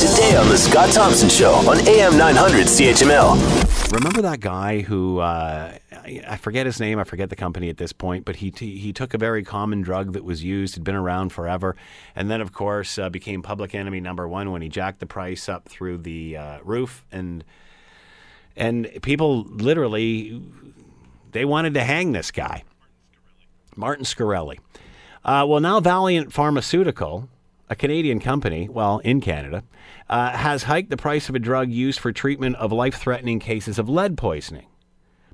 Today on The Scott Thompson Show on AM 900 CHML. Remember that guy who uh, I forget his name, I forget the company at this point, but he t- he took a very common drug that was used, had been around forever, and then of course uh, became public enemy number one when he jacked the price up through the uh, roof, and and people literally they wanted to hang this guy, Martin Shkreli. Uh, well, now Valeant Pharmaceutical, a Canadian company, well, in Canada, uh, has hiked the price of a drug used for treatment of life threatening cases of lead poisoning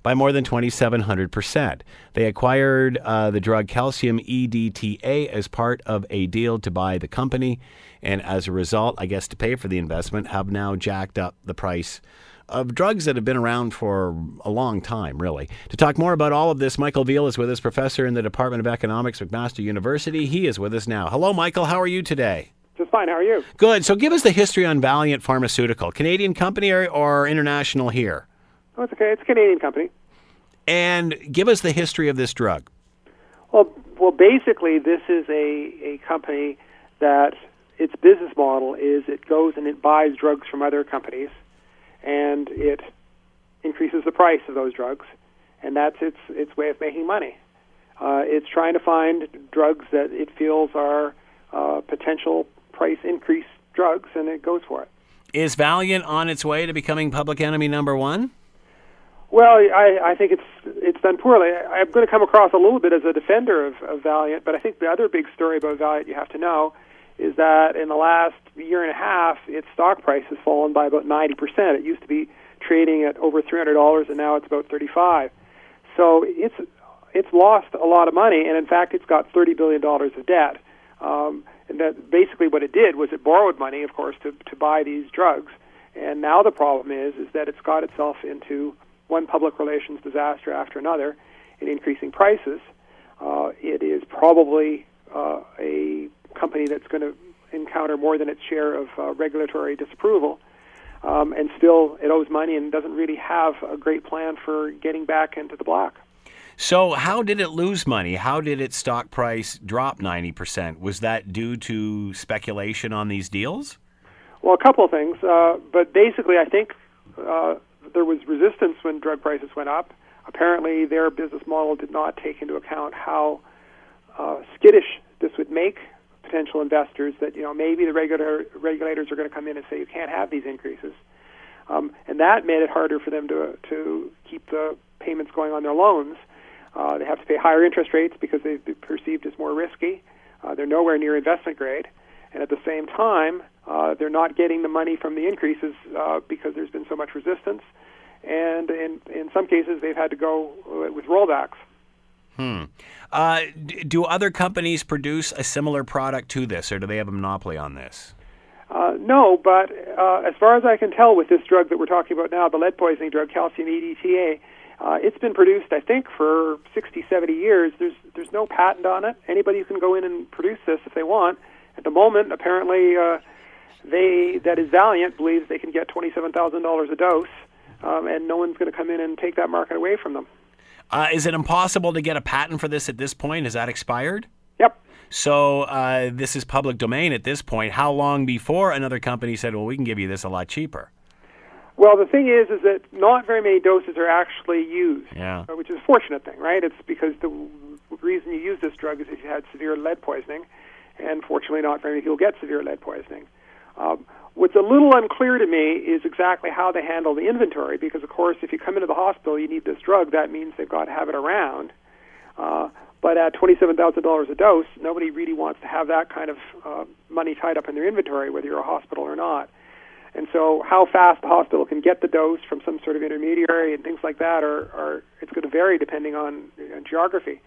by more than 2,700%. They acquired uh, the drug calcium EDTA as part of a deal to buy the company, and as a result, I guess to pay for the investment, have now jacked up the price of drugs that have been around for a long time, really. To talk more about all of this, Michael Veall is with us, professor in the Department of Economics, McMaster University. He is with us now. Hello, Michael. How are you today? Just fine. How are you? Good. So give us the history on Valeant Pharmaceutical. Canadian company or, or international here? Oh, it's okay. It's a Canadian company. And give us the history of this drug. Well, well, basically, this is a, a company that its business model is it goes and it buys drugs from other companies, and it increases the price of those drugs, and that's its its way of making money. Uh, it's trying to find drugs that it feels are uh, potential price increase drugs, and it goes for it. Is Valeant on its way to becoming public enemy number one? Well, I, I think it's it's done poorly. I, I'm going to come across a little bit as a defender of, of Valeant, but I think the other big story about Valeant you have to know is that in the last year and a half, its stock price has fallen by about 90%. It used to be trading at over $300, and now it's about 35. So it's it's lost a lot of money, and in fact, it's got 30 billion dollars of debt. Um, and that basically what it did was it borrowed money, of course, to to buy these drugs. And now the problem is is that it's got itself into one public relations disaster after another in increasing prices. Uh, it is probably uh, a company that's going to encounter more than its share of uh, regulatory disapproval. Um, and still, it owes money and doesn't really have a great plan for getting back into the black. So, how did it lose money? How did its stock price drop 90%? Was that due to speculation on these deals? Well, a couple of things. Uh, but basically, I think uh, there was resistance when drug prices went up. Apparently, their business model did not take into account how uh, skittish this would make potential investors. That you know maybe the regulator, regulators are going to come in and say you can't have these increases, um, and that made it harder for them to to keep the payments going on their loans. Uh, they have to pay higher interest rates because they've been perceived as more risky. Uh, they're nowhere near investment grade, and at the same time, uh, they're not getting the money from the increases uh, because there's been so much resistance, and in in some cases they've had to go uh, with rollbacks. Hmm. Uh, do other companies produce a similar product to this, or do they have a monopoly on this? Uh, no, but uh, as far as I can tell, with this drug that we're talking about now, the lead poisoning drug, calcium EDTA, uh, it's been produced, I think, for 60, 70 years. There's there's no patent on it. Anybody can go in and produce this if they want. At the moment, apparently, uh, they that is Valeant believes they can get twenty-seven thousand dollars a dose, um, and no one's going to come in and take that market away from them. Uh, is it impossible to get a patent for this at this point? Has that expired? Yep. So uh, this is public domain at this point. How long before another company said, "Well, we can give you this a lot cheaper"? Well, the thing is, is that not very many doses are actually used, Yeah. uh, which is a fortunate thing, right? It's because the reason you use this drug is if you had severe lead poisoning, and fortunately, not very many people get severe lead poisoning. Um, what's a little unclear to me is exactly how they handle the inventory, because of course, if you come into the hospital, you need this drug. That means they've got to have it around. Uh, but at twenty-seven thousand dollars a dose, nobody really wants to have that kind of uh, money tied up in their inventory, whether you're a hospital or not. And so, how fast the hospital can get the dose from some sort of intermediary and things like that are, are it's going to vary depending on uh, geography.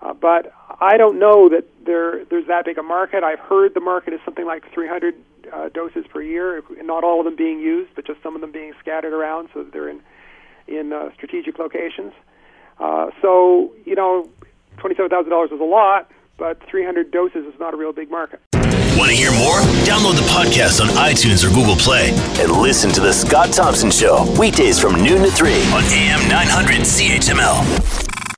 Uh, but I don't know that there there's that big a market. I've heard the market is something like 300 uh, doses per year, not all of them being used, but just some of them being scattered around so that they're in in uh, strategic locations. Uh, so you know, twenty-seven thousand dollars is a lot, but 300 doses is not a real big market. Want to hear more? Download the podcast on iTunes or Google Play and listen to The Scott Thompson Show weekdays from noon to 3 on AM 900 CHML.